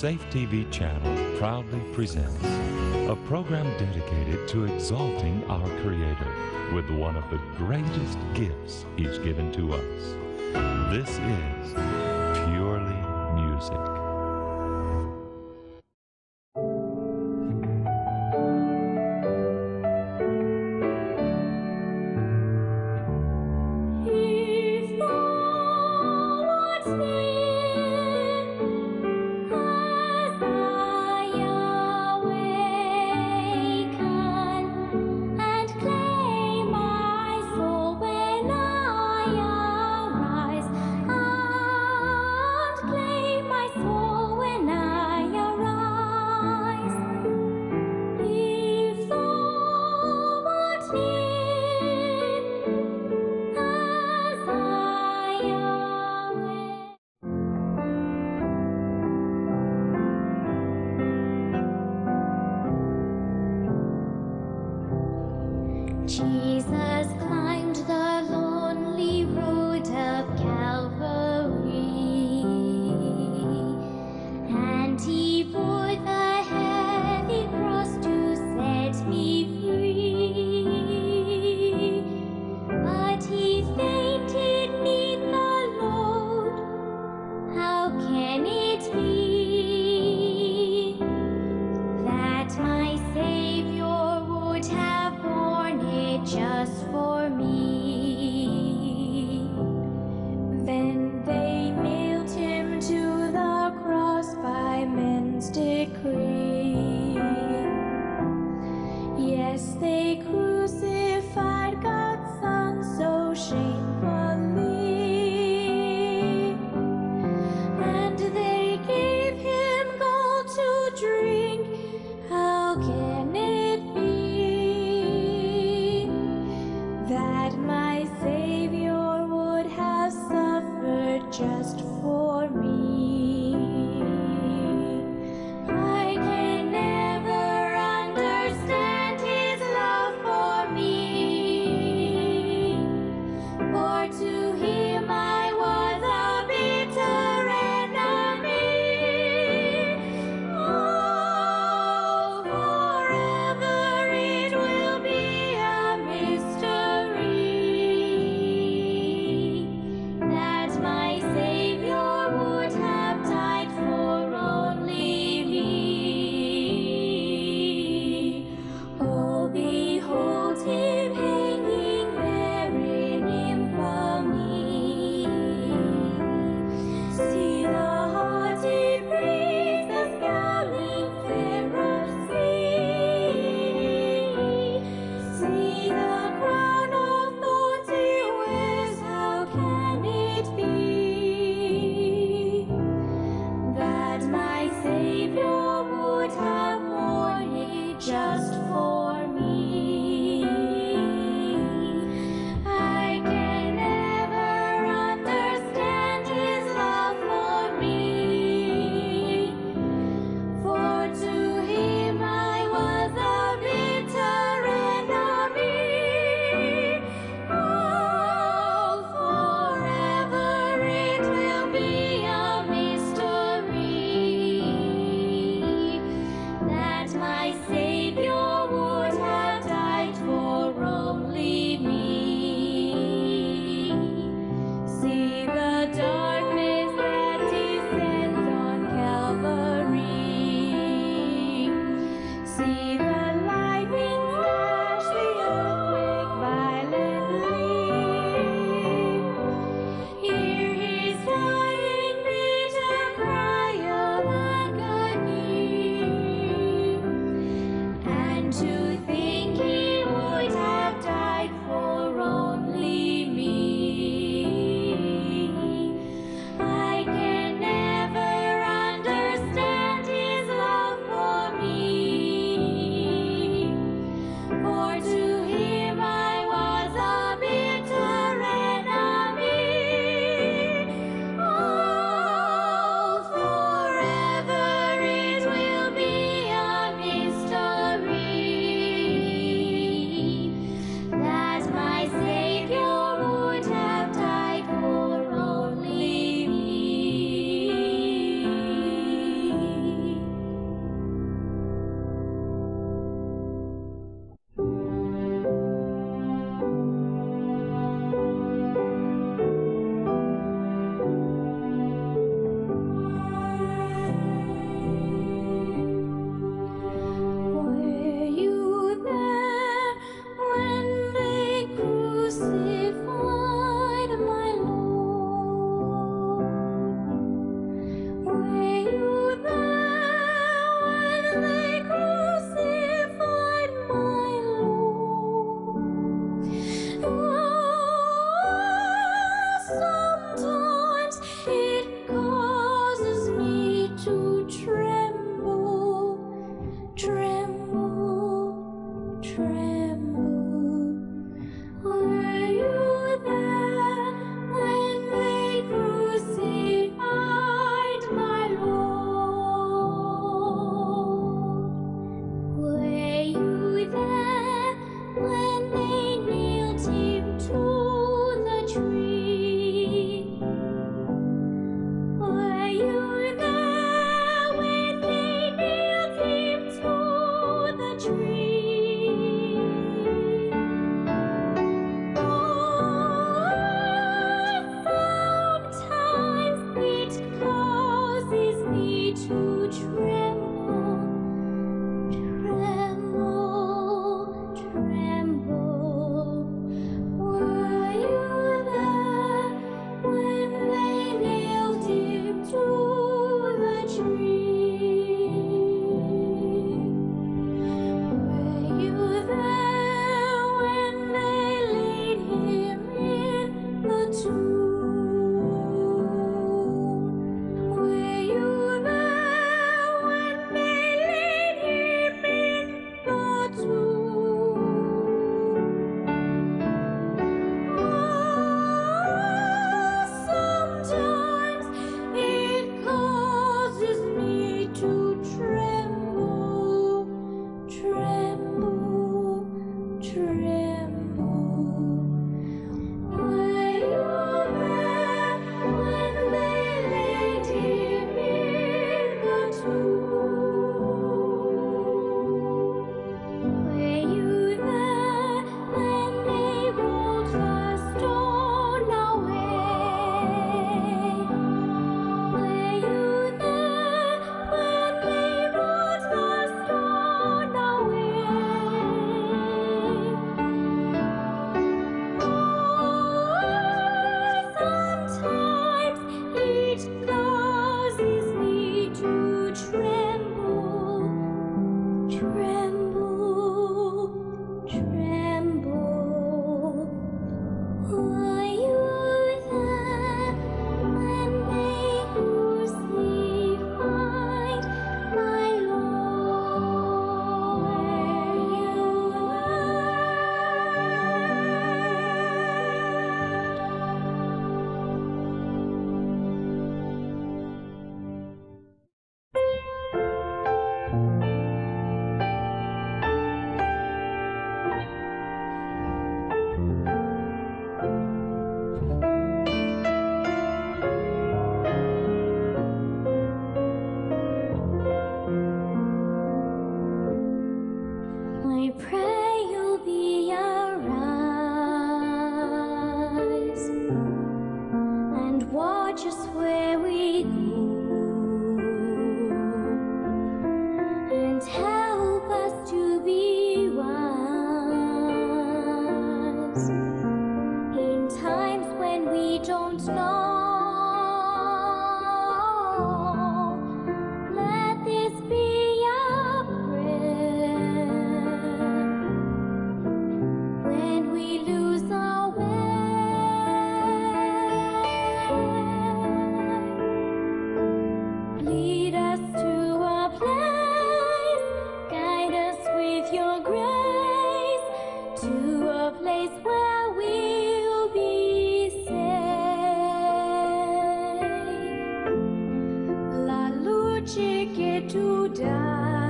Safe TV channel proudly presents a program dedicated to exalting our Creator with one of the greatest gifts He's given to us. This is Purely Music. just for I pray you'll be luce to tu